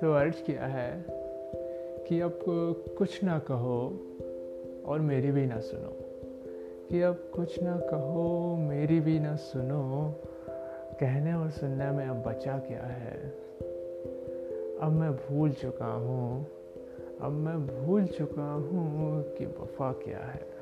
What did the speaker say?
तो अर्ज़ किया है कि अब कुछ ना कहो और मेरी भी ना सुनो। कि अब कुछ ना कहो, मेरी भी ना सुनो। कहने और सुनने में अब बचा क्या है? अब मैं भूल चुका हूँ, अब मैं भूल चुका हूँ कि वफा क्या है।